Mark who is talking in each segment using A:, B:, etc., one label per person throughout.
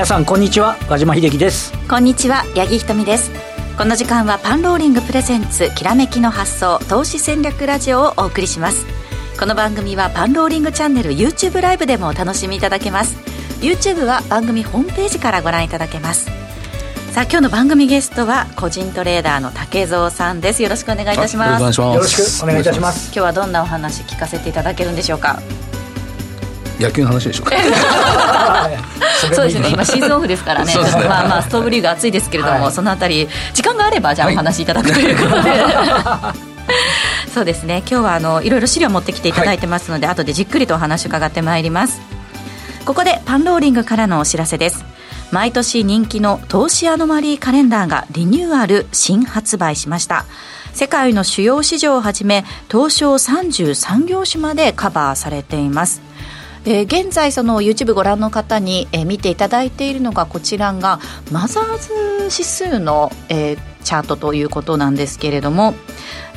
A: 皆さんこんにちは。和島秀樹です。
B: こんにちは八木ひとみです。この時間はパンローリングプレゼンツきらめきの発想投資戦略ラジオをお送りします。この番組はパンローリングチャンネル YouTube ライブでもお楽しみいただけます。YouTube は番組ホームページからご覧いただけます。さあ今日の番組ゲストは個人トレーダーの竹蔵さんです。よろしくお願いいたします。
A: よろしくお願いいたします。
B: 今日はどんなお話聞かせていただけるんでしょうか？
C: 野球の話でしょうか。
B: そうですね。今シーズンオフですからね。ね、まあまあストーブリーグ暑いですけれども、はい、そのあたり時間があればじゃあお話しいただくということで、はい、そうですね。今日はあのいろいろ資料持ってきていただいてますので、はい、後でじっくりとお話伺ってまいります。ここでパンローリングからのお知らせです。毎年人気の投資アノマリーカレンダーがリニューアル新発売しました。世界の主要市場をはじめ東証33業種までカバーされていますえー、現在その YouTube ご覧の方に、えー、見ていただいているのがこちらがマザーズ指数の、えー、チャートということなんですけれども、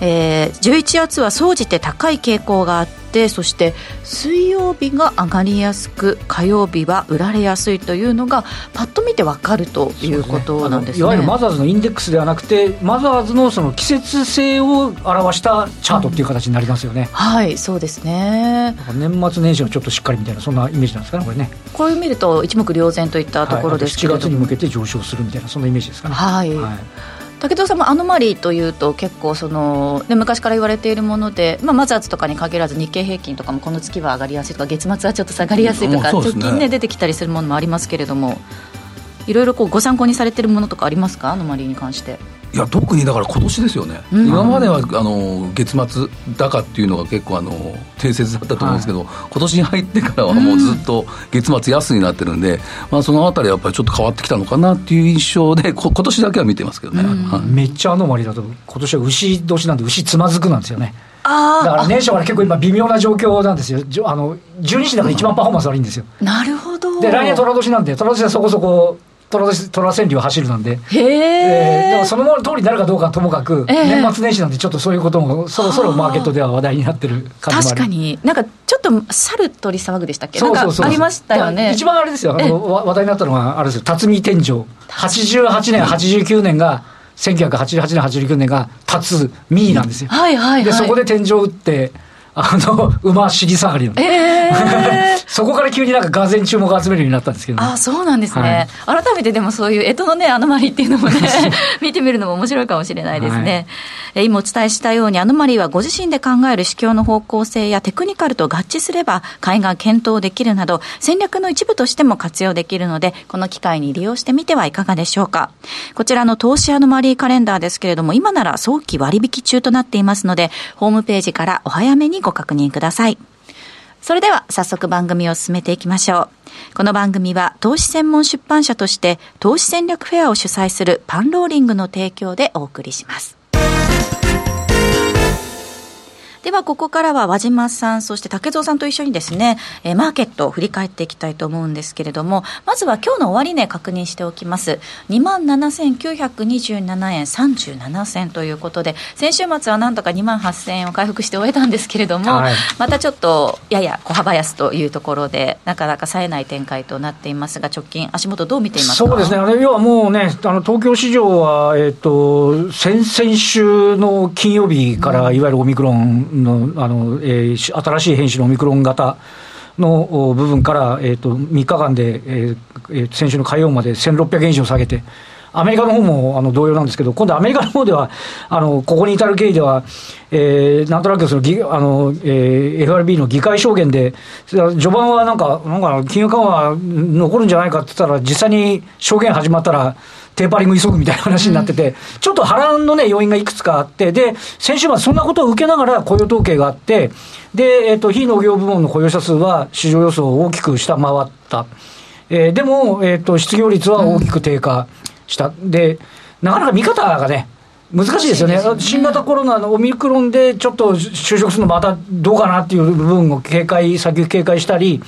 B: えー、11月は総じて高い傾向があってそして水曜日が上がりやすく火曜日は売られやすいというのがパッと見て分かるということなんです、ね,、
A: いわゆるマザーズのインデックスではなくてマザーズのその季節性を表したチャートっていう形になりますよね、うん、
B: はいそうですね。
A: 年末年始のちょっとしっかりみたいなそんなイメージなんですかねこれね。
B: こういう見ると一目瞭然といったところです
A: けど、はい、7月に向けて上昇するみたいなそんなイメージですかね。
B: はい、はい武藤さんもアノマリーというと結構その、ね、昔から言われているもので、まあ、マザーズとかに限らず日経平均とかもこの月は上がりやすいとか月末はちょっと下がりやすいとか、直近ね出てきたりするものもありますけれどもいろいろこうご参考にされてるものとかありますか？アノマリーに関して。
C: いや特にだから今年ですよね、うん、今まではあの月末高っていうのが結構あの定説だったと思うんですけど、はい、今年に入ってからはもうずっと月末安になってるんで、うん、まあ、そのあたりやっぱりちょっと変わってきたのかなっていう印象でこ今年だけは見てますけどね、
A: うん、めっちゃアノマリだと今年は牛年なんで牛つまずくなんですよね。あだから年初から結構今微妙な状況なんですよ。あの12時だから一番パフォーマンス悪いんですよ。
B: なるほど。
A: で来年寅年なんで寅年はそこそこ虎虎川柳走るなんで、へえー、でもその通りになるかどうかともかく、えー、年末年始なんで、ちょっとそういうことも、そろそろマーケットでは話題になってる感
B: じ確かに、なんかちょっと猿取り騒ぐでしたっけ、そうそうそう。ありましたよね。
A: 一番あれですよ、あの話題になったのは、あれですよ、辰巳天井、88年、89年が、1988年、89年が辰巳なんですよ。
B: はいはい、はい、
A: でそこで天井打ってあの、馬尻下がりの。えー、そこから急になんかがぜ注目を集めるようになったんですけど、
B: ね、あそうなんですね、はい、改めてでもそういう干支のね、アノマリーっていうのもね、見てみるのも面白いかもしれないですね。はい、今お伝えしたように、アノマリーはご自身で考える市況の方向性やテクニカルと合致すれば、買いが検討できるなど、戦略の一部としても活用できるので、この機会に利用してみてはいかがでしょうか。こちらの投資アノマリーカレンダーですけれども、今なら早期割引中となっていますので、ホームページからお早めにご確認ください。それでは早速番組を進めていきましょう。この番組は投資専門出版社として投資戦略フェアを主催するパンローリングの提供でお送りします。はここからは和島さんそして竹蔵さんと一緒にですね、えー、マーケットを振り返っていきたいと思うんですけれどもまずは今日の終値確認しておきます。2万7927円37銭ということで先週末はなんとか2万8000円を回復して終えたんですけれども、はい、またちょっとやや小幅安というところでなかなか冴えない展開となっていますが直近足元どう見ています
A: か？そうですね。要はもうねあの東京市場は、えーと、先々週の金曜日からいわゆるオミクロンのあの、えー、新しい変種のオミクロン型の部分から、えーと、3日間で、えー、先週の火曜まで1600円以上下げて、アメリカの方もあの同様なんですけど、今度アメリカの方では、あのここに至る経緯では、えー、なんとなくそのあの、えー、FRB の議会証言で、序盤はなんか、なんか金融緩和残るんじゃないかって言ったら、実際に証言始まったら、テーパリング急ぐみたいな話になってて、うん、ちょっと波乱のね、要因がいくつかあって、で、先週末そんなことを受けながら雇用統計があって、で、えっ、ー、と、非農業部門の雇用者数は市場予想を大きく下回った。えー、でも、えっ、ー、と、失業率は大きく低下した。うん、で、なかなか見方がね、難しいですよね、ね。新型コロナのオミクロンでちょっと就職するのまたどうかなっていう部分を警戒、先警戒したり、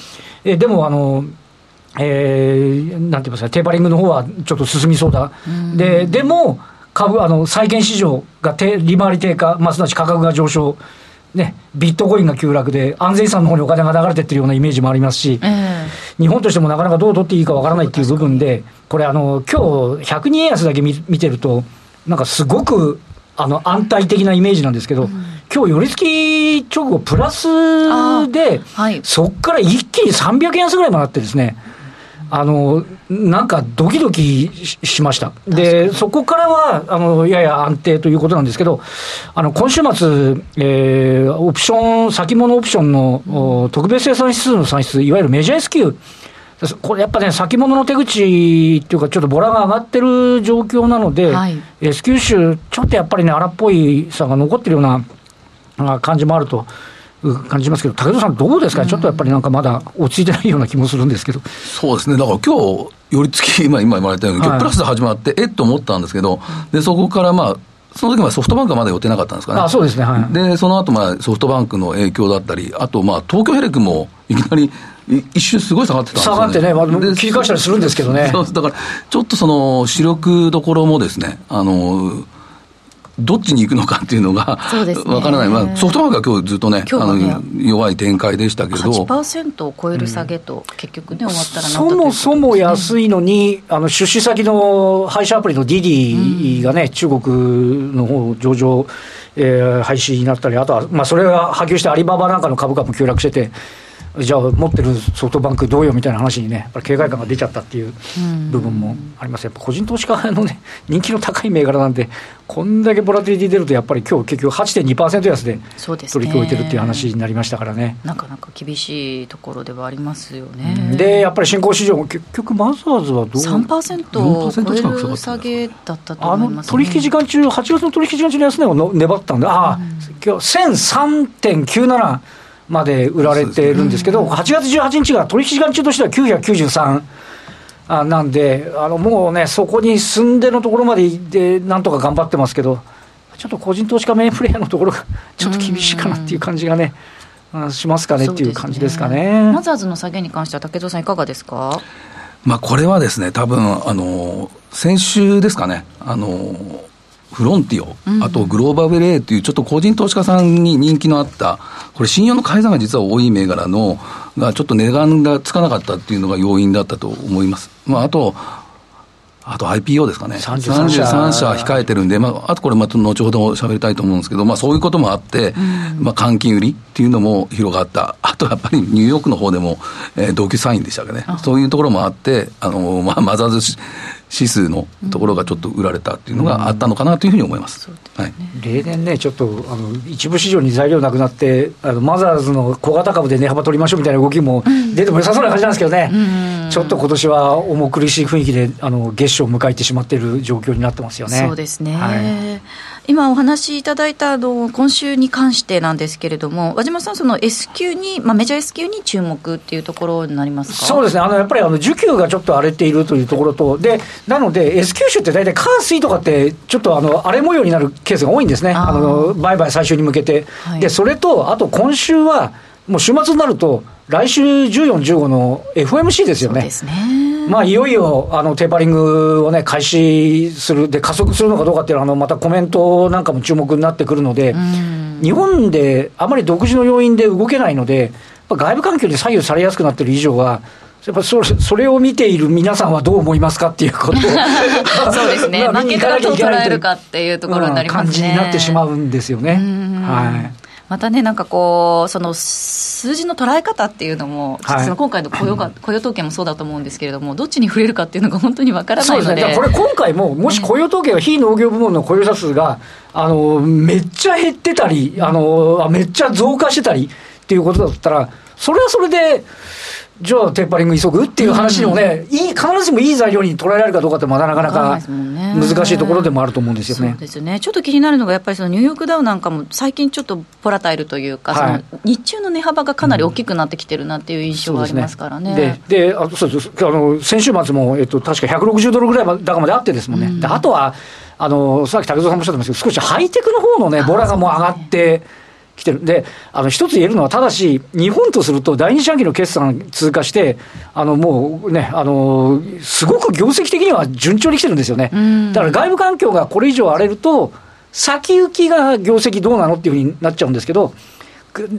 A: えでもあの、えー、なんて言いますか、テーパリングの方はちょっと進みそうだ、ででも株あの債券市場が利回り低下、まあ、すなわち価格が上昇、ね、ビットコインが急落で、安全資産の方にお金が流れてってるようなイメージもありますし、日本としてもなかなかどう取っていいかわからないっていう部分で、これ、あの今日102円安だけ見見てると、なんかすごくあの安泰的なイメージなんですけど、うん、今日寄り付き直後、プラスで、はい、そこから一気に300円安ぐらいもらってですね。あのなんかドキドキしました、でそこからはあのやや安定ということなんですけど、あの今週末、えー、オプション、先物オプションの、特別生産指数の算出、いわゆるメジャー S q これやっぱね、先物の手口っていうか、ちょっとボラが上がってる状況なので、はい、S q 種、ちょっとやっぱりね、荒っぽいさが残ってるような感じもあると。感じますけど、武田さん、どうですか、うん、ちょっとやっぱりなんかまだ落ち着いてないような気もするんですけど。
C: そうですね、だから今日寄り付き、今、今言われたように、今日プラスで始まって、はい、えっと思ったんですけど、でそこからまあ、その時はソフトバンクはまだ予定なかったんですかね。
A: あそうですね、はい、
C: で、その後まあソフトバンクの影響だったり、あとまあ東京ヘレクもいきなり一瞬すごい下がってたんですよ、
A: ね、下がってね、まあ、切り返したりするんですけどね。
C: そうだから、ちょっとその主力どころもですね、あのどっちに行くのかっていうのが分からない、まあ、ソフトバンクは今日ずっとね、ねあの弱い展開でしたけど、
B: 8%を超える下げと、結局ね、終わったら
A: そもそも安いのに、あの出資先の配車アプリのディディがね、うん、中国の方上場、えー、廃止になったり、あとは、まあ、それが波及してアリババなんかの株価も急落してて。じゃあ、持ってるソフトバンクどうよみたいな話にね、やっぱり警戒感が出ちゃったっていう部分もあります、やっぱ個人投資家のね、人気の高い銘柄なんで、こんだけボラティリティ出ると、やっぱり今日結局8.2%安で取り組いてるっていう話になりましたからね。
B: なかなか厳しいところではありますよね。
A: で、やっぱり新興市場も結局、マザーズはどう
B: 3%を超える下げだったと思います、
A: ね、取引時間中、8月の取引時間中の安値を粘ったんで、ああ、今日1003.97。まで売られてるんですけど、8月18日が取引時間中としては993。あなんであの、もうね、そこに住んでのところまで行って、なんとか頑張ってますけど、ちょっと個人投資家メインプレーヤーのところが、ちょっと厳しいかなっていう感じがね、しますかねっていう感じですかね。
B: マザーズの下げに関しては、竹蔵さん、いかがですか？
C: まあ、これはですね、多分あの先週ですかね、あのフロンティオ、あとグローバルレイというちょっと個人投資家さんに人気のあった、これ信用の改ざんが実は多い銘柄の、がちょっと値段がつかなかったっていうのが要因だったと思います。まあ、あと、あと IPO ですかね。33社 ,33 社。控えてるんで、まあ、あとこれまた後ほど喋りたいと思うんですけど、まあそういうこともあって、うん、まあ換金売りっていうのも広がった。あとやっぱりニューヨークの方でも、えー、同級サインでしたけどね。そういうところもあって、あの、まあマザーズ指数のところがちょっと売られたっていうのがあったのかなというふうに思います、
A: うん。はい、例年ね、ちょっとあの一部市場に材料なくなって、あのマザーズの小型株で値幅取りましょうみたいな動きも出ても良さそうな感じなんですけどね、うん、ちょっと今年は重苦しい雰囲気であの月初を迎えてしまっている状況になってますよね。
B: そうですね、はい。今お話しいただいたあの今週に関してなんですけれども、和島さん、その S q に、まあ、メジャー S q に注目っていうところになりますか？
A: そうですね、あのやっぱりあの需給がちょっと荒れているというところと、でなので、S q 種って大体、火水とかって、ちょっとあの荒れ模様になるケースが多いんですね、あの売買最終に向けて、はい、で。それと、あと今週は、もう週末になると、来週14、15の FOMC ですよね。ね。まあ、いよいよあのテーパリングを、ね、開始する、で加速するのかどうかっていうのは、あのまたコメントなんかも注目になってくるので、日本であまり独自の要因で動けないので、外部環境に左右されやすくなっている以上は、やっぱそれそれを見ている皆さんはどう思いますかっていうことを
B: そうですね、負けからどう捉えるかっていうところになりますね、感じ
A: になってしまうんですよね。はい
B: またね、なんかこう、その数字の捉え方っていうのも、はい、その今回の雇用が、雇用統計もそうだと思うんですけれども、どっちに触れるかっていうのが本当にわからないので、
A: ね、これ、今回も、もし雇用統計が非農業部門の雇用者数が、あのめっちゃ減ってたりあの、めっちゃ増加してたりっていうことだったら、それはそれで、じゃあ、テーパリング急ぐ？っていう話にもね、うん、いい必ずしもいい材料に捉えられるかどうかって、まだなかなか難しいところでもあると思うんですよね。
B: そうですねちょっと気になるのが、やっぱりそのニューヨークダウなんかも、最近ちょっとポラタイルというか、はい、その日中の値幅がかなり大きくなってきてるなっていう印象がありますからね。うん、で、
A: ね、であそうですあの先週末も、えっと、確か160ドルぐらい高まであってですもんね。うん、であとはあのさっき竹蔵さんもおっしゃってましたけど、少しハイテクの方のね、ボラがもう上がって。来てる。で、あの、一つ言えるのは、ただし、日本とすると、第二四半期の決算通過して、あの、もうね、あの、すごく業績的には順調に来てるんですよね。だから外部環境がこれ以上荒れると、先行きが業績どうなのっていうふうになっちゃうんですけど、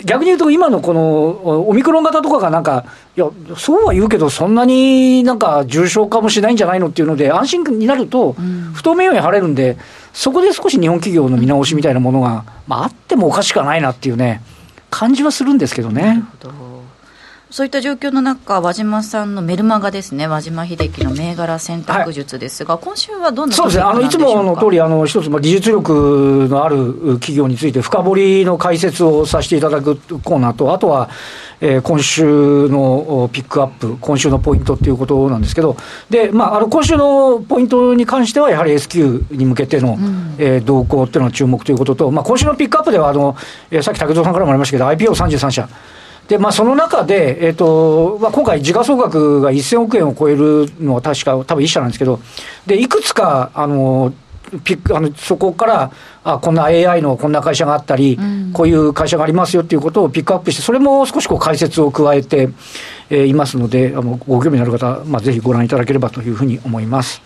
A: 逆に言うと、今のこのオミクロン型とかがなんか、いや、そうは言うけど、そんなになんか重症化もしないんじゃないのっていうので、安心になると、不透明要因晴れるんで、そこで少し日本企業の見直しみたいなものが、まあ、あってもおかしくはないなっていうね、感じはするんですけどね。なるほど
B: そういった状況の中、和島さんのメルマガですね、和島秀樹の銘柄選択術ですが、はい、今週はどんな
A: そうですね、あのいつもの通りあり、一つ、技術力のある企業について、深掘りの解説をさせていただくコーナーと、あとは、えー、今週のピックアップ、今週のポイントっていうことなんですけど、でまあ、あの今週のポイントに関しては、やはり S q に向けての、うん、えー、動向っていうのが注目ということと、まあ、今週のピックアップではあの、えー、さっき武藤さんからもありましたけど、IPO33 社。で、まあ、その中で、えっ、ー、と、まあ、今回、時価総額が1000億円を超えるのは確か、多分一社なんですけど、で、いくつか、あの、ピックあのそこからあこんな AI のこんな会社があったり、うん、こういう会社がありますよっていうことをピックアップして、それも少しこう解説を加えて、えー、いますので、あのご興味のある方、まあ、ぜひご覧いただければというふうに思います。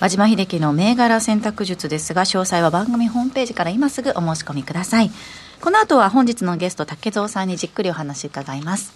B: 和島秀樹の銘柄選択術ですが、詳細は番組ホームページから今すぐお申し込みください。この後は本日のゲスト竹蔵さんにじっくりお話伺います。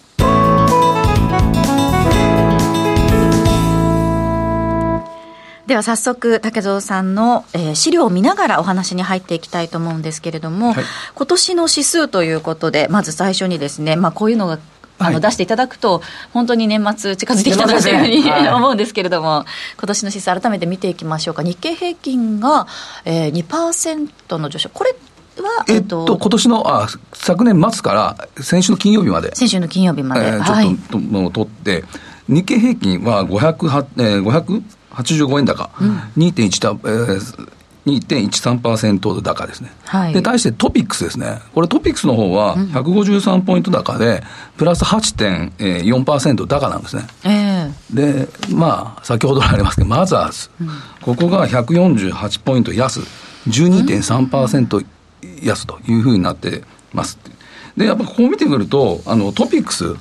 B: では早速竹蔵さんの、えー、資料を見ながらお話に入っていきたいと思うんですけれども、はい、今年の指数ということでまず最初にですね、まあ、こういうのがあの出していただくと、本当に年末近づいてきたなというふうに、ね、思うんですけれども、今年の指数、改めて見ていきましょうか、日経平均が、えー、2%の上昇、これ
C: は、えっと、今年のあ昨年末から先週の金曜日まで、
B: 先週の金曜日まで、
C: えー、ちょっとものを取って、日経平均は500、えー、585円高、うん、2.1た、えー2.13%高ですね、はい、で対してトピックスですね、これ、トピックスの方は153ポイント高で、プラス8.4%高なんですね。えー、で、まあ、先ほどありますけど、マザーズ、うん、ここが148ポイント安、12.3%安というふうになってます。で、やっぱここを見てくると、あのトピックス、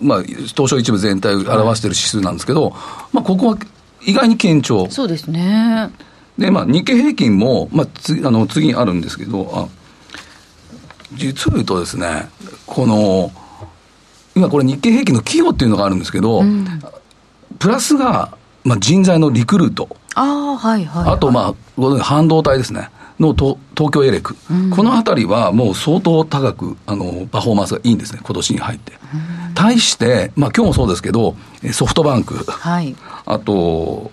C: まあ、東証一部全体を表している指数なんですけど、まあ、ここは意外に堅調。
B: そうですね。
C: で、まあ、日経平均も、まあ、次あの次にあるんですけど、あ実を言うとですね、この、今これ日経平均の企業っていうのがあるんですけど、うん、プラスが、まあ、人材のリクルート。
B: あ,、はいはい、はい、
C: あと、まあ、半導体ですね。の東京エレク、うん、このあたりはもう相当高くあのパフォーマンスがいいんですね、今年に入って。うん、対して、まあ今日もそうですけど、ソフトバンク、はい、あと、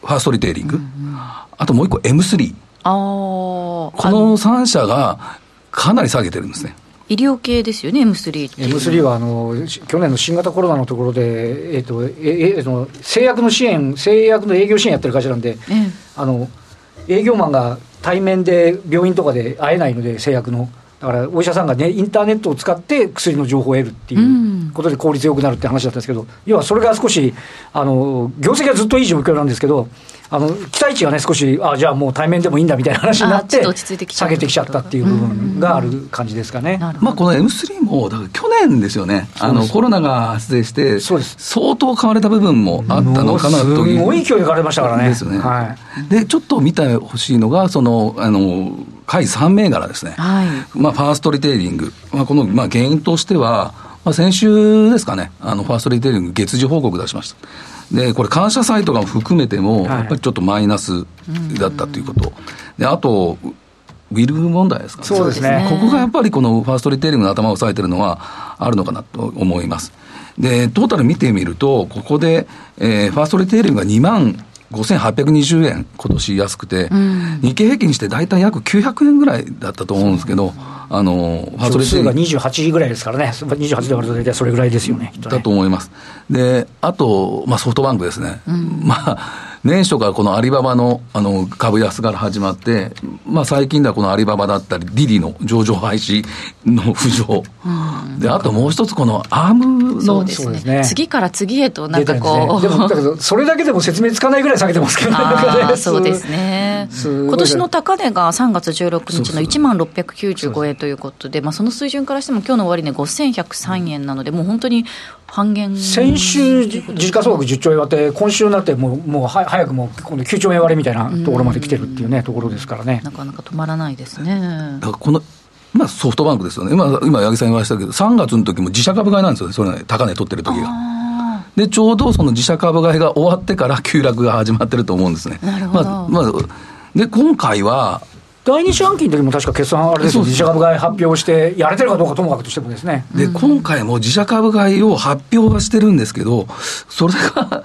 C: ファーストリテイリング、うんうん、あともう一個 M3。あこの3社がかなり下げてるんですね。
B: 医療系ですよね、M3
A: M3 は。あの去年の新型コロナのところで、えーとええー、製薬の支援、製薬の営業支援やってる会社なんで、ええ、あの営業マンが対面で病院とかで会えないので、製薬の。だからお医者さんがね、インターネットを使って薬の情報を得るっていうことで効率よくなるって話だったんですけど、要はそれが少し、あの業績はずっといい状況なんですけど、あの期待値がね、少し、あじゃあもう対面でもいいんだみたいな話になって、下げてきちゃったっていう部分がある感じですかね。
C: まあ、この M3 も、だから去年ですよね、あのコロナが発生して、相当買われた部分もあったのかなと
A: すごい勢いで買われましたからね。
C: ですよね。はい、で、ちょっと見てほしいのが、その、あの、下位3銘柄ですね。はい、まあ、ファーストリテイリング。まあ、この、まあ、原因としては、まあ、先週ですかね、あの、ファーストリテイリング月次報告出しました。で、これ、感謝サイトが含めても、やっぱりちょっとマイナスだったということ。で、あと、ウィル問題ですか、
A: ね、そうですね。
C: ここがやっぱりこのファーストリテイリングの頭を押さえてるのはあるのかなと思います。で、トータル見てみると、ここで、えー、ファーストリテイリングが2万5820円、今年安くて、うん、日経平均にして大体約900円ぐらいだったと思うんですけど、あの、
A: ファーストリテイリング。が28ぐらいですからね、28で割ると大体それぐらいですよね。
C: だと思います。で、あと、まあ、ソフトバンクですね。うん、まあ年初からこのアリババのあの株安から始まって、まあ、最近ではこのアリババだったり、ディディの上場廃止の浮上、うん、であともう一つ、このアームの、
B: そうですね、次から次へとなんかこ
A: う、でもだけど、それだけでも説明つかないぐらい下げてますけど。ね、
B: そうですね、今年の高値が3月16日の1万695円ということで、まあ、その水準からしても、今日の終値5103円なので、もう本当に半減
A: 先週、時価総額10兆円割って、今週になってもう、もう早くも今度9兆円割れみたいなところまで来てるっていうね、ところですからね。
B: なかなか止まらないですね。
C: だからこのまあ、ソフトバンクですよね、今、今八木さん言いましたけど、3月の時も自社株買いなんですよね、それ、ね、高値取ってる時が。で、ちょうどその自社株買いが終わってから急落が始まってると思うんですね。
B: なるほど。まあ、まあ、
C: で、今回は、
A: 第二四半期の時も確か決算あれですよ、自社株買い発表して、やれてるかどうかともかくとしてもですね。
C: で、今回も自社株買いを発表はしてるんですけど、それが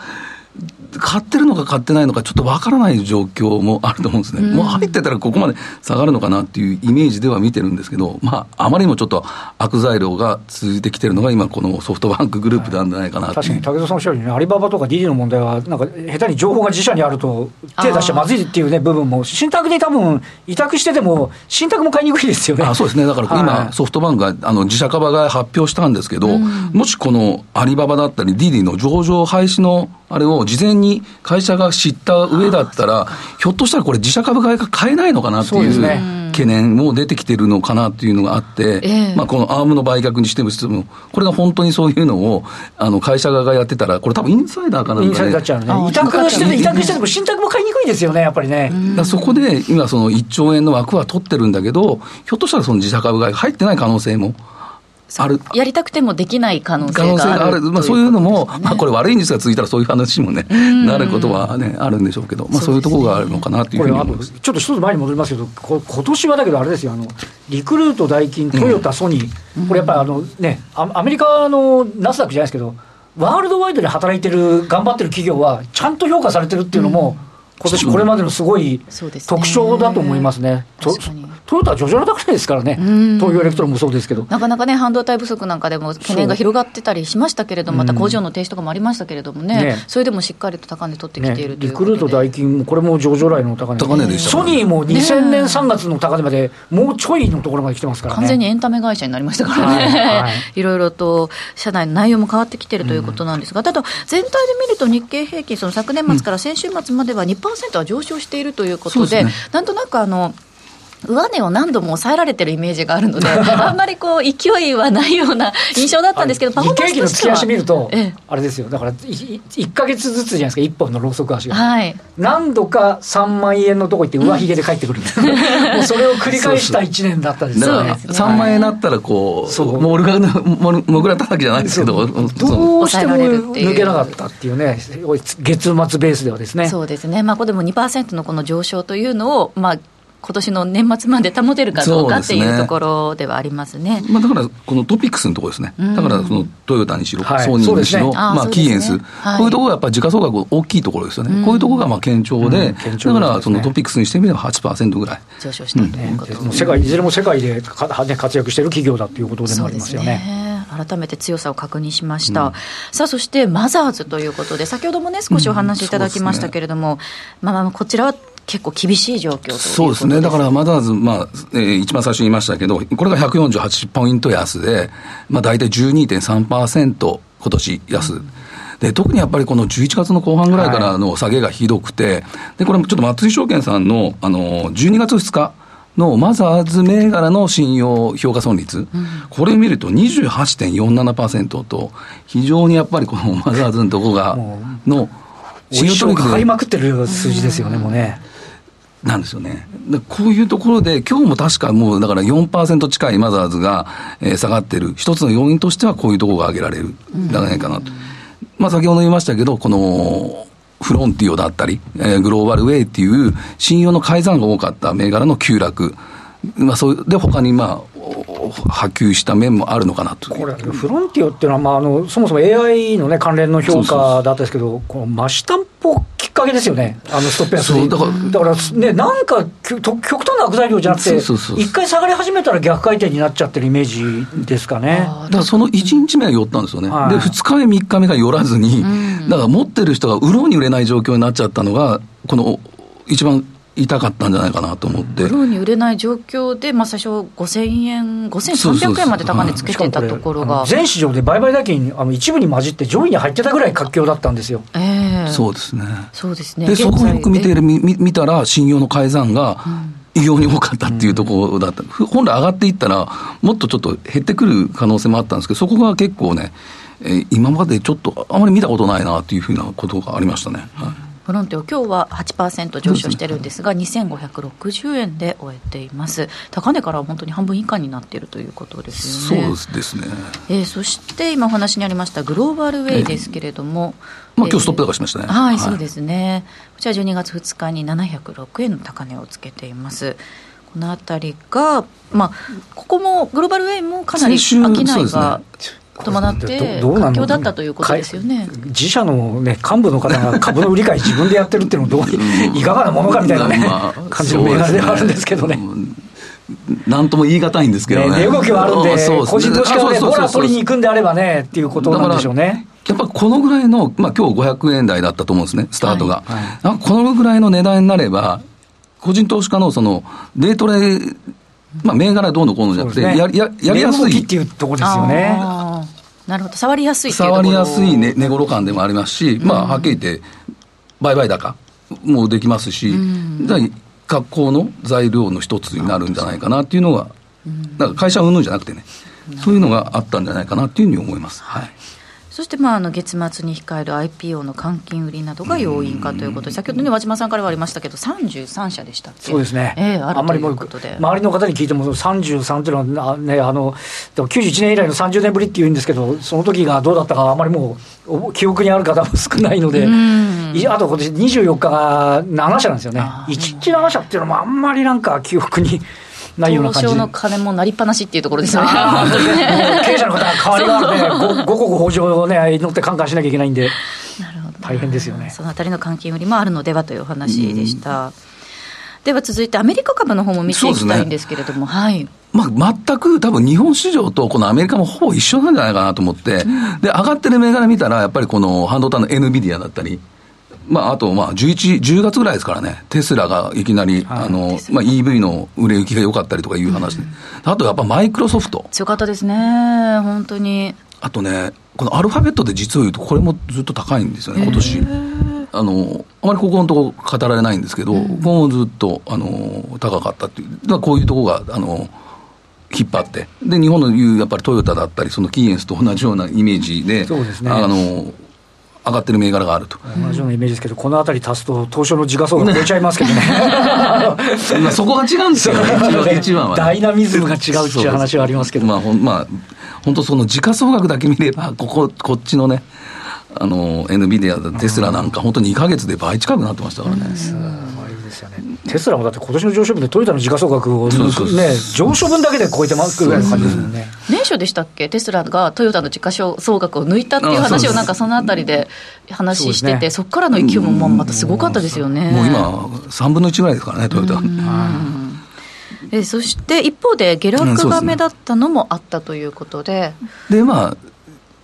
C: 買ってるのか買ってないのか、ちょっとわからない状況もあると思うんですね、うん、もう入ってたらここまで下がるのかなっていうイメージでは見てるんですけど、まあ、あまりにもちょっと悪材料が続いてきてるのが、今、このソフトバンクグループなんじゃないかな、はい、
A: 確かに武田さんおっしゃるように、アリババとかディディの問題は、なんか下手に情報が自社にあると、手出しちゃまずいっていう、ね、部分も、信託で多分委託してても、信託も買いにくいですよね。
C: あそうですね、だから今、はい、ソフトバンクがあの自社株が発表したんですけど、うん、もしこのアリババだったり、ディディの上場廃止のあれを事前に会社が知った上だったら、ひょっとしたらこれ、自社株買いが買えないのかなっていう。懸念も出てきてるのかなっていうのがあって、えー、まあ、このアームの売却にしても、これが本当にそういうのをあの会社側がやってたら、これ、多分インサイダーかな、
A: ね、インサイダーちゃうね、委託してて、委託してても、信託も買いにくいですよね、やっぱりね。
C: そこで今、その1兆円の枠は取ってるんだけど、ひょっとしたらその自社株買いが入ってない可能性も。
B: ある。やりたくてもできない可能性がある
C: まあ、そういうのも、ね、まあ、これ、悪いニュースが続いたら、そういう話もね、なることはね、あるんでしょうけど、まあ、そういうところがあるのかなというふうに思います。
A: ちょっと一つ前に戻りますけど、こ今年はだけど、あれですよあの、リクルート、ダイキン、トヨタ、ソニー、これやっぱりあの、ね、アメリカのナスダックじゃないですけど、ワールドワイドで働いてる、頑張ってる企業は、ちゃんと評価されてるっていうのも、うん。今年これまでのすごい特徴だと思いますね。トヨタは上場の高値ですからね、東京エレクトロンもそうですけど。
B: なかなかね、半導体不足なんかでも懸念が広がってたりしましたけれども、また工場の停止とかもありましたけれどもね、ね。それでもしっかりと高値取ってきているリ
A: クルート、ダイキンも、これも上場来の高値高値でした、ソニーも2000年3月の高値まで、もうちょいのところまで来てますから、ね、
B: 完全にエンタメ会社になりましたからね、はいはい、いろいろと社内の内容も変わってきているということなんですが、うん、ただ、全体で見ると、日経平均、その昨年末から先週末までは2%は上昇しているということで、でね、なんとなくあの、上値を何度も抑えられてるイメージがあるので、あんまりこう勢いはないような印象だったんですけど、
A: パフォーマンスとしては。日経平均の月足見ると、ええ、あれですよ、だから1か月ずつじゃないですか、1本のローソク足が。はい、何度か3万円のとこ行って、上髭で帰ってくる、うん、もうそれを繰り返した1年だったです
C: よね。3万円になったらこう、そう。モルガモグラ叩きじゃないですけど、
A: どうしても抜けなかったっていうね、月末ベースではですね。
B: そうですね、まあ、これでも2%のこの上昇というのを、まあ、今年の年末まで保てるかどうかっていうところではありますね。
C: まあ、だから、このトピックスのところですね、だからそのトヨタにしろ、はい、ソニーにしろ、ね、まあ、キーエンス、はい、こういうところがやっぱり時価総額大きいところですよね、こういうところがまあ堅調で、だからそのトピックスにしてみれば8%ぐらい。
B: 上昇したということ、
A: うん、世界いずれも世界で活躍している企業だということでもありますよね。
B: 改めて強さを確認しました、うん、さあそしてマザーズということで先ほどもね少しお話しいただきましたけれども、うん。ね、まあ、こちらは結構厳しい状況
C: そうですね、だからマザーズ、まあえー、一番最初に言いましたけど、これが148ポイント安で、まあ、大体12.3%、今年安。うんで特にやっぱりこの11月の後半ぐらいからの下げがひどくて、はい、でこれもちょっと松井証券さんのあの12月2日のマザーズ銘柄の信用評価損率、うん、これ見ると28.47%と、非常にやっぱりこのマザーズのとこが、の
A: 信用取引で。かかりまくってる数字ですよね、もうね。
C: なんですよね。こういうところで、今日も確かもうだから4%近いマザーズが、えー、下がってる、一つの要因としてはこういうところが挙げられるんじゃないかなと。まあ先ほど言いましたけど、この、フロンティオだったり、えー、グローバルウェイっていう信用の改ざんが多かった銘柄の急落。まあ、それで他にまあ波及した面もあるのかなと
A: これ、フロンティオっていうのは、まあ、あのそもそも AI の、ね、関連の評価だったんですけど、この増し担保きっかけですよね、あのストップ安そうだからだからね、なんか極端な悪材料じゃなくて、一回下がり始めたら逆回転になっちゃってるイメージですかね。
C: だからその1日目は寄ったんですよね、はい、で2日目、3日目が寄らずに、だから持ってる人が売ろうに売れない状況になっちゃったのが、この一番痛かったんじゃないかなと思って。
B: ブローに売れない状況で、まあ、最初5000円、5300円まで高値つけてたところが。
A: 全市場で売買代金、あの一部に混じって上位に入ってたぐらい活況だったんですよ。
C: えー、そうですね。
B: そうですね。
C: で、そこをよく見てみ見たら、信用の改ざんが、異様に多かったっていうところだった、うん、本来上がっていったら、もっとちょっと減ってくる可能性もあったんですけど、そこが結構ね、えー、今までちょっとあまり見たことないなっていうふうなことがありましたね。はい
B: フロンテオ、今日は8%上昇してるんですが、ね、2560円で終えています、高値から本当に半分以下になっているということですよ
C: ね。そうですね、
B: えー、そして今お話にありましたグローバルウェイですけれども、
C: まあ今日ストップ高しましたね、
B: はい、はい、そうですね、こちら12月2日に706円の高値をつけています。この辺りが、まあ、ここもグローバルウェイもかなり商いが伴って環境だったということですよね
A: 自社の、ね、幹部の方が株の売り買い自分でやってるっていうのもどういかがなものかみたいな、ね、感じの銘柄ではあるんですけどね。
C: なんとも言い難いんですけどね。
A: 値動きはあるんで、個人投資家はね、ボラ取りに行くんであればね、っていうことなんでしょうね。
C: やっぱこのぐらいの、まあ今日500円台だったと思うんですね、スタートが。はいはい、このぐらいの値段になれば、個人投資家のその、デートレ、まあ銘柄どうのこうのじゃなくて、ね、やややりやすい。
A: っていうところですよね。
B: なるほど、触りやすい
C: 触りやすい値、ね、頃感でもありますし、うん、まあ、はっきり言って、売買高もできますし、うん、格好の材料の一つになるんじゃないかなっていうのが、うん、だから会社運んじゃなくてね、そういうのがあったんじゃないかなっていうふうに思います。はい
B: そして、まあ、あの月末に控える IPO の換金売りなどが要因かということで、先ほどね、和島さんからはありましたけど、33社でしたっけ？
A: そうですね、
B: えー、あるということで。
A: 周りの方に聞いても、33っていうのは、ね、あのでも91年以来の30年ぶりっていうんですけど、その時がどうだったか、あんまりもう記憶にある方も少ないので、あと今年24日が7社なんですよね、1日7社っていうのもあんまりなんか記憶に。ないような感じ。
B: の金もなりっぱなしっていうところですよね。
A: 経営者の方が代わりがあるね、五穀豊穣をね、乗ってカンカンしなきゃいけないんで、なるほど。大変ですよね。
B: そのあたりの換金売りもあるのではというお話でした。では続いて、アメリカ株の方も見ていきたいんですけれども、ね、はい。
C: まあ、全く多分日本市場とこのアメリカもほぼ一緒なんじゃないかなと思って、うん、で、上がってる銘柄見たら、やっぱりこの半導体の NVIDIA だったり、まあ、あと、まあ、11、10月ぐらいですからね、テスラがいきなり、はい、あの、まあ、EV の売れ行きが良かったりとかいう話で、うん、あとやっぱマイクロソフト。
B: 強かったですね、本当に。
C: あとね、このアルファベットで実を言うと、これもずっと高いんですよね、今年。あの、あまりここのとこ語られないんですけど、ここもずっと、あの、高かったっていう。こういうとこが、あの、引っ張って、で日本のいうやっぱりトヨタだったり、そのキーエンスと同じようなイメージで、
A: そうですね、
C: あの上がってる銘柄があると。
A: 同じようなイメージですけど、この辺り足すと、東証の時価総額超えちゃいますけどね。
C: そこが違うんですよね、一番は、
A: ね、ダイナミズムが違うっていう話はありますけど、
C: まあほんまあ、本当、その時価総額だけ見れば、こここっちのね、あの NVIDIA、テスラなんか、本当2か月で倍近くなってましたからね。
A: ですよね。テスラもだって今年の上昇分でトヨタの時価総額をね、上昇分だけで超えてますぐらいの感じですもんね。
B: 年初でしたっけ、テスラがトヨタの時価総額を抜いたっていう話を、なんかそのあたりで話してて、そこからの勢いもまたすごかったですよね。
C: もう今、3分の1ぐらいですからね、トヨタ。
B: えそして一方で下落が目立ったのもあったということで。
C: でまあ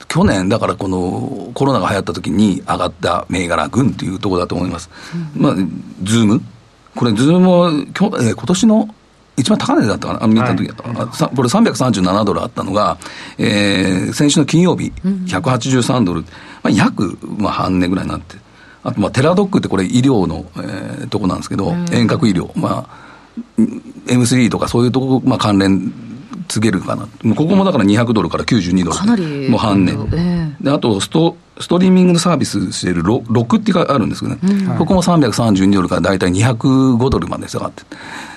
C: 去年、だからこのコロナが流行った時に上がった銘柄群というところだと思います。うん、まあ、 Zoom？これ、 Zoom もきょ、えー、今年の一番高値だったかな、あ見た時、はい、これ337ドルあったのが、えー、先週の金曜日、183ドル、まあ、約、まあ、半値ぐらいになって、あと、まあ、 Teladoc ってこれ医療の、えー、とこなんですけど、遠隔医療、まあ、M3 とかそういうとこ、まあ、関連付けるかな、ここもだから200ドルから92ドル、
B: かなり
C: もう半値、えー、であとスト、ストリーミングのサービスしているロ Roku っていうかあるんですけどね、うん、ここも332ドルから大体205ドルまで下がって、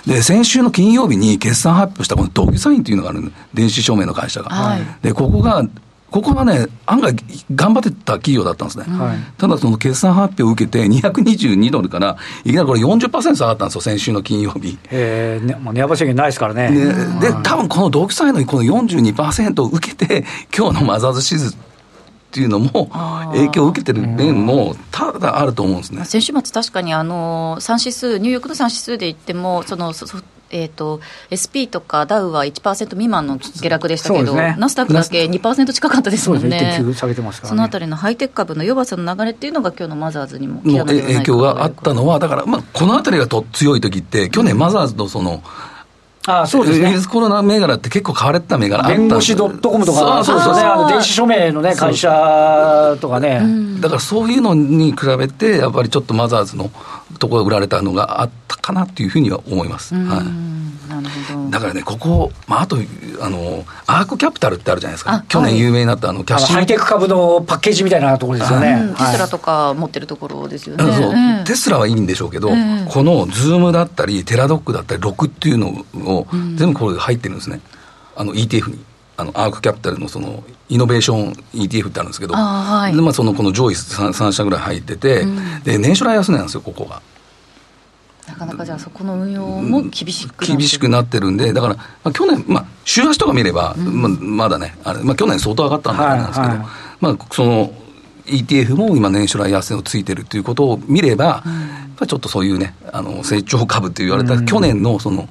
C: で先週の金曜日に決算発表したこのドキュサインっていうのがある電子証明の会社が。はい、でここがここはね、案外頑張ってた企業だったんですね。はい、ただその決算発表を受けて、222ドルから、いきなりこれ40%下がったんですよ、先週の金曜日。
A: えー、ね、まあ、値上げ制限ないですからね。ね
C: で、多分この独裁のこの42%を受けて、今日のマザーズシズっていうのも影響を受けてる面もただあると思うんですね
B: 先週末、確かにあの3指数、ニューヨークの3指数で言っても、そのそえーと、SP とかダウは1%未満の下落でしたけど、ね、ナスダックだけ2%近かったですもんね、
A: そ下げてますから、
B: ね、そのあたりのハイテク株の弱さの流れっていうのが、今日のマザーズにも
C: 影響があったのは、だから、まあ、このあたりがと強い時って、去年、マザーズのその、
A: あそうですね。
C: ウィズコロナ銘柄って結構買われてた銘柄あった
A: 弁護士ドットコムとか、そうそうね、あの電子署名のね、会社とかね。
C: だからそういうのに比べて、やっぱりちょっとマザーズのところが売られたのがあったかなっていうふうには思います。はい。だからねここ、まあ、あとあの ARK キャピタルってあるじゃないですか。去年有名になったあの
A: キャシーハイテク株のパッケージみたいなところですよね、
B: うん、テスラとか持ってるところですよね、
C: そう、テスラはいいんでしょうけど、この Zoom だったり Teladoc だったり Roku っていうのを全部これ入ってるんですね。あの ETF に。あのアークキャピタルのそのイノベーション ETF ってあるんですけど、はい、でまあ、そのこの上位 3, 3社ぐらい入ってて、うん、で年初来安値なんですよ、ここが。
B: なかなかじゃあ、そこの運用も厳しく
C: 厳しくなってるんで、だから、まあ、去年、まあ、週足とか見れば、うん、まあ、まだね、あれまあ、去年相当上がったんなんですけど、はいはい、まあ、その ETF も今、年初来安値をついてるということを見れば、うん、ちょっとそういうね、あの成長株って言われた、去年のその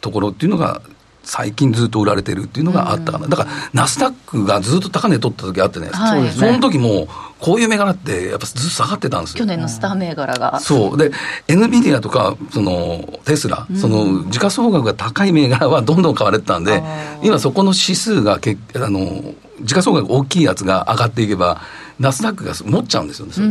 C: ところっていうのが、最近ずっと売られてるっていうのがあったかな、だからナスダックがずっと高値取った時あってね、はい、その時もこういう銘柄ってやっぱずっと下がってたんですよ。
B: 去年のスター銘柄が。
C: そう。で NVIDIA とかそのテスラ、うん、その時価総額が高い銘柄はどんどん買われてたんで今そこの指数がけあの時価総額大きいやつが上がっていけばナスダックが持っちゃうんですよね、それ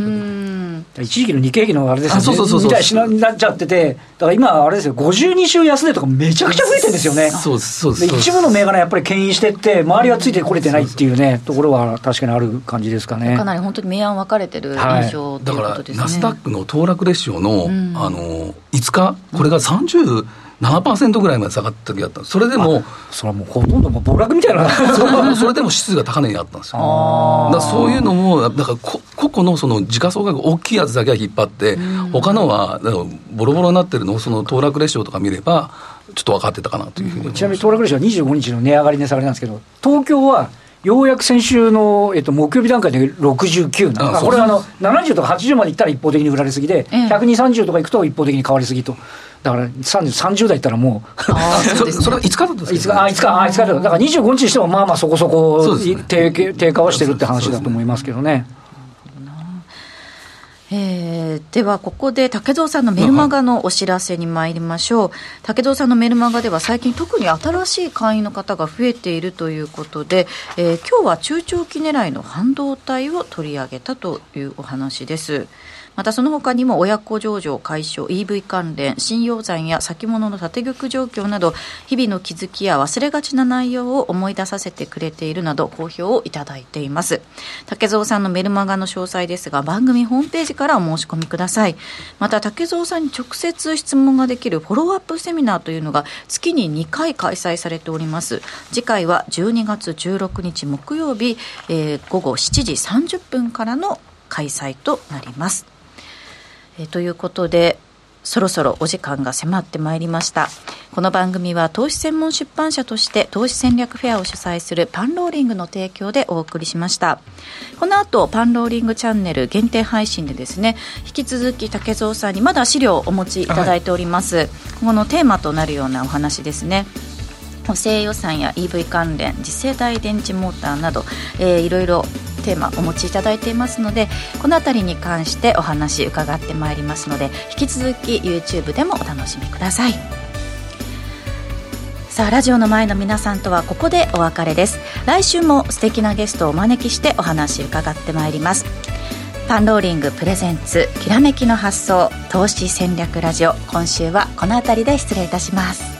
A: 一時期の日経平均のあれですよね、そうそうそうみたいになっちゃってて、だから今、あれですよ、52週安値とかめちゃくちゃ増えてるんですよね、
C: そうそうで
A: 一部の銘柄やっぱり牽引してって、周りはついてこれてないっていうね、ところは確かにある感じですかね。
B: かなり本当に明暗分かれてる印象、はい、
C: だから、ナスダックの騰落レシオの,、あの5日、これが30、7%ぐらいまで下がった時あった。それでも
A: それはもうほとんども暴落みたいな。
C: それでも指数が高値にあったんですよ。だそういうのもだから個々のその時価総額大きいやつだけは引っ張って、うん、他のはボロボロになってるのをその騰落レシオとか見ればちょっと分かってたかなというふうに、
A: うん、ちなみに騰落レシオは25日の値上がり値下がりなんですけど東京はようやく先週の、えっと、木曜日段階で69なこれはあの70とか80までいったら一方的に売られすぎで、120、30とかいくと一方的に買われすぎと。だから30代いったらもう
C: そそれは5日だったんですか、
A: ね、5日、あ5日、あ5日だから25日にしても、まあまあそこそこ低低下はしてるって話だと思いますけどね。
B: えー、ではここで竹蔵さんのメルマガのお知らせに参りましょう、竹蔵さんのメルマガでは最近特に新しい会員の方が増えているということで、えー、今日は中長期狙いの半導体を取り上げたというお話です。またその他にも親子上場解消 EV 関連信用残や先物の縦玉状況など日々の気づきや忘れがちな内容を思い出させてくれているなど好評をいただいています。竹蔵さんのメルマガの詳細ですが番組ホームページからお申し込みください。また竹蔵さんに直接質問ができるフォローアップセミナーというのが月に2回開催されております。次回は12月16日木曜日、えー、午後7時30分からの開催となります。えということでそろそろお時間が迫ってまいりました。この番組は投資専門出版社として投資戦略フェアを主催するパンローリングの提供でお送りしました。この後パンローリングチャンネル限定配信でですね引き続き竹蔵さんにまだ資料をお持ちいただいております、はい、このテーマとなるようなお話ですね。補正予算や EV 関連次世代電池モーターなど、えー、いろいろテーマお持ちいただいていますのでこの辺りに関してお話伺ってまいりますので引き続き YouTube でもお楽しみください。さあラジオの前の皆さんとはここでお別れです。来週も素敵なゲストをお招きしてお話伺ってまいります。パンローリングプレゼンツきらめきの発想投資戦略ラジオ。今週はこの辺りで失礼いたします。